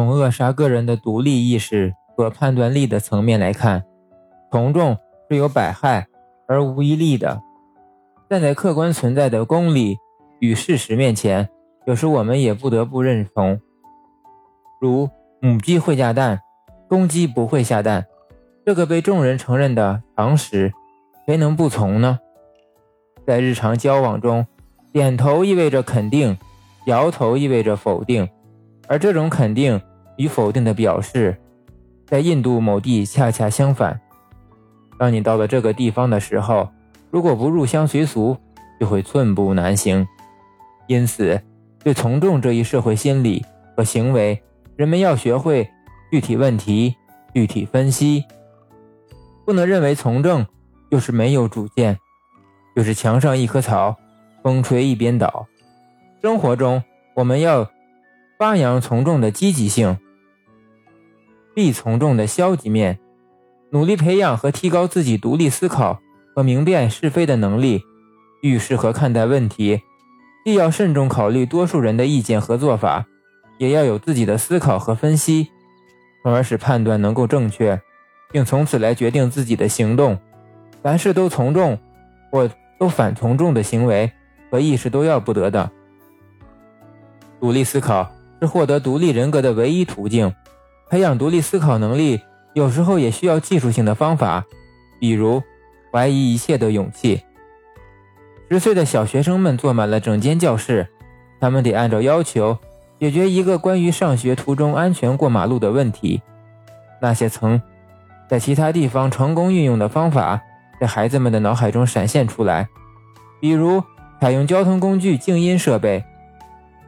从扼杀个人的独立意识和判断力的层面来看，从众是有百害而无一利的。站在客观存在的公理与事实面前，有时我们也不得不认同，如母鸡会下蛋，公鸡不会下蛋，这个被众人承认的常识，谁能不从呢？在日常交往中，点头意味着肯定，摇头意味着否定，而这种肯定。与否定的表示，在印度某地恰恰相反。当你到了这个地方的时候，如果不入乡随俗，就会寸步难行。因此，对从众这一社会心理和行为，人们要学会具体问题具体分析，不能认为从众就是没有主见，就是墙上一棵草，风吹一边倒。生活中，我们要发扬从众的积极性。必从众的消极面，努力培养和提高自己独立思考和明辨是非的能力，遇事和看待问题，既要慎重考虑多数人的意见和做法，也要有自己的思考和分析，从而使判断能够正确，并从此来决定自己的行动。凡事都从众或都反从众的行为和意识都要不得的。独立思考是获得独立人格的唯一途径。培养独立思考能力，有时候也需要技术性的方法，比如怀疑一切的勇气。十岁的小学生们坐满了整间教室，他们得按照要求解决一个关于上学途中安全过马路的问题。那些曾在其他地方成功运用的方法，在孩子们的脑海中闪现出来，比如采用交通工具静音设备、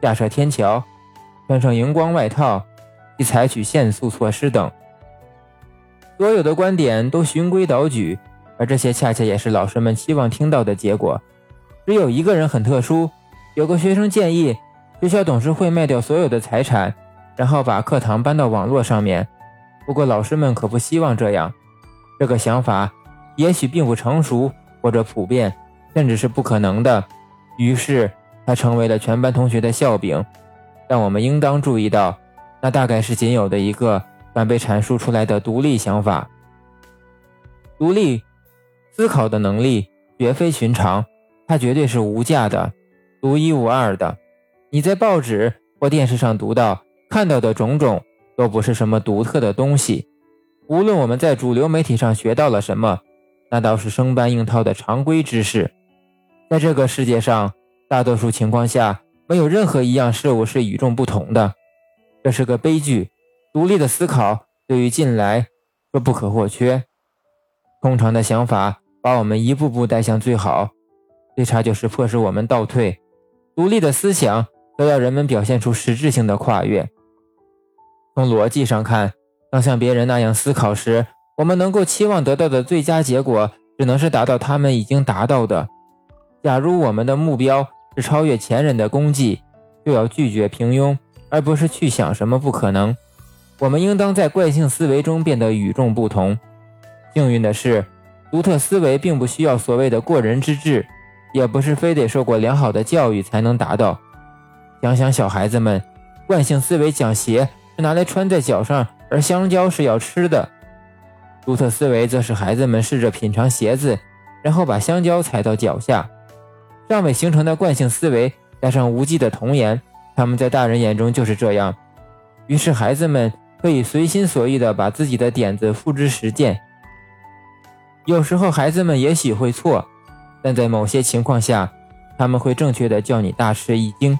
架设天桥、穿上荧光外套。采取限速措施等，所有的观点都循规蹈矩，而这些恰恰也是老师们期望听到的结果。只有一个人很特殊，有个学生建议学校董事会卖掉所有的财产，然后把课堂搬到网络上面。不过老师们可不希望这样，这个想法也许并不成熟或者普遍，甚至是不可能的。于是他成为了全班同学的笑柄。但我们应当注意到。那大概是仅有的一个敢被阐述出来的独立想法。独立思考的能力绝非寻常，它绝对是无价的、独一无二的。你在报纸或电视上读到、看到的种种，都不是什么独特的东西。无论我们在主流媒体上学到了什么，那倒是生搬硬套的常规知识。在这个世界上，大多数情况下，没有任何一样事物是与众不同的。这是个悲剧。独立的思考对于近来说不可或缺。通常的想法把我们一步步带向最好，最差就是迫使我们倒退。独立的思想则要人们表现出实质性的跨越。从逻辑上看，当像别人那样思考时，我们能够期望得到的最佳结果，只能是达到他们已经达到的。假如我们的目标是超越前人的功绩，就要拒绝平庸。而不是去想什么不可能。我们应当在惯性思维中变得与众不同。幸运的是，独特思维并不需要所谓的过人之智，也不是非得受过良好的教育才能达到。想想小孩子们，惯性思维讲鞋是拿来穿在脚上，而香蕉是要吃的；独特思维则是孩子们试着品尝鞋子，然后把香蕉踩到脚下。尚未形成的惯性思维，加上无稽的童言。他们在大人眼中就是这样，于是孩子们可以随心所欲地把自己的点子付之实践。有时候孩子们也许会错，但在某些情况下，他们会正确的叫你大吃一惊。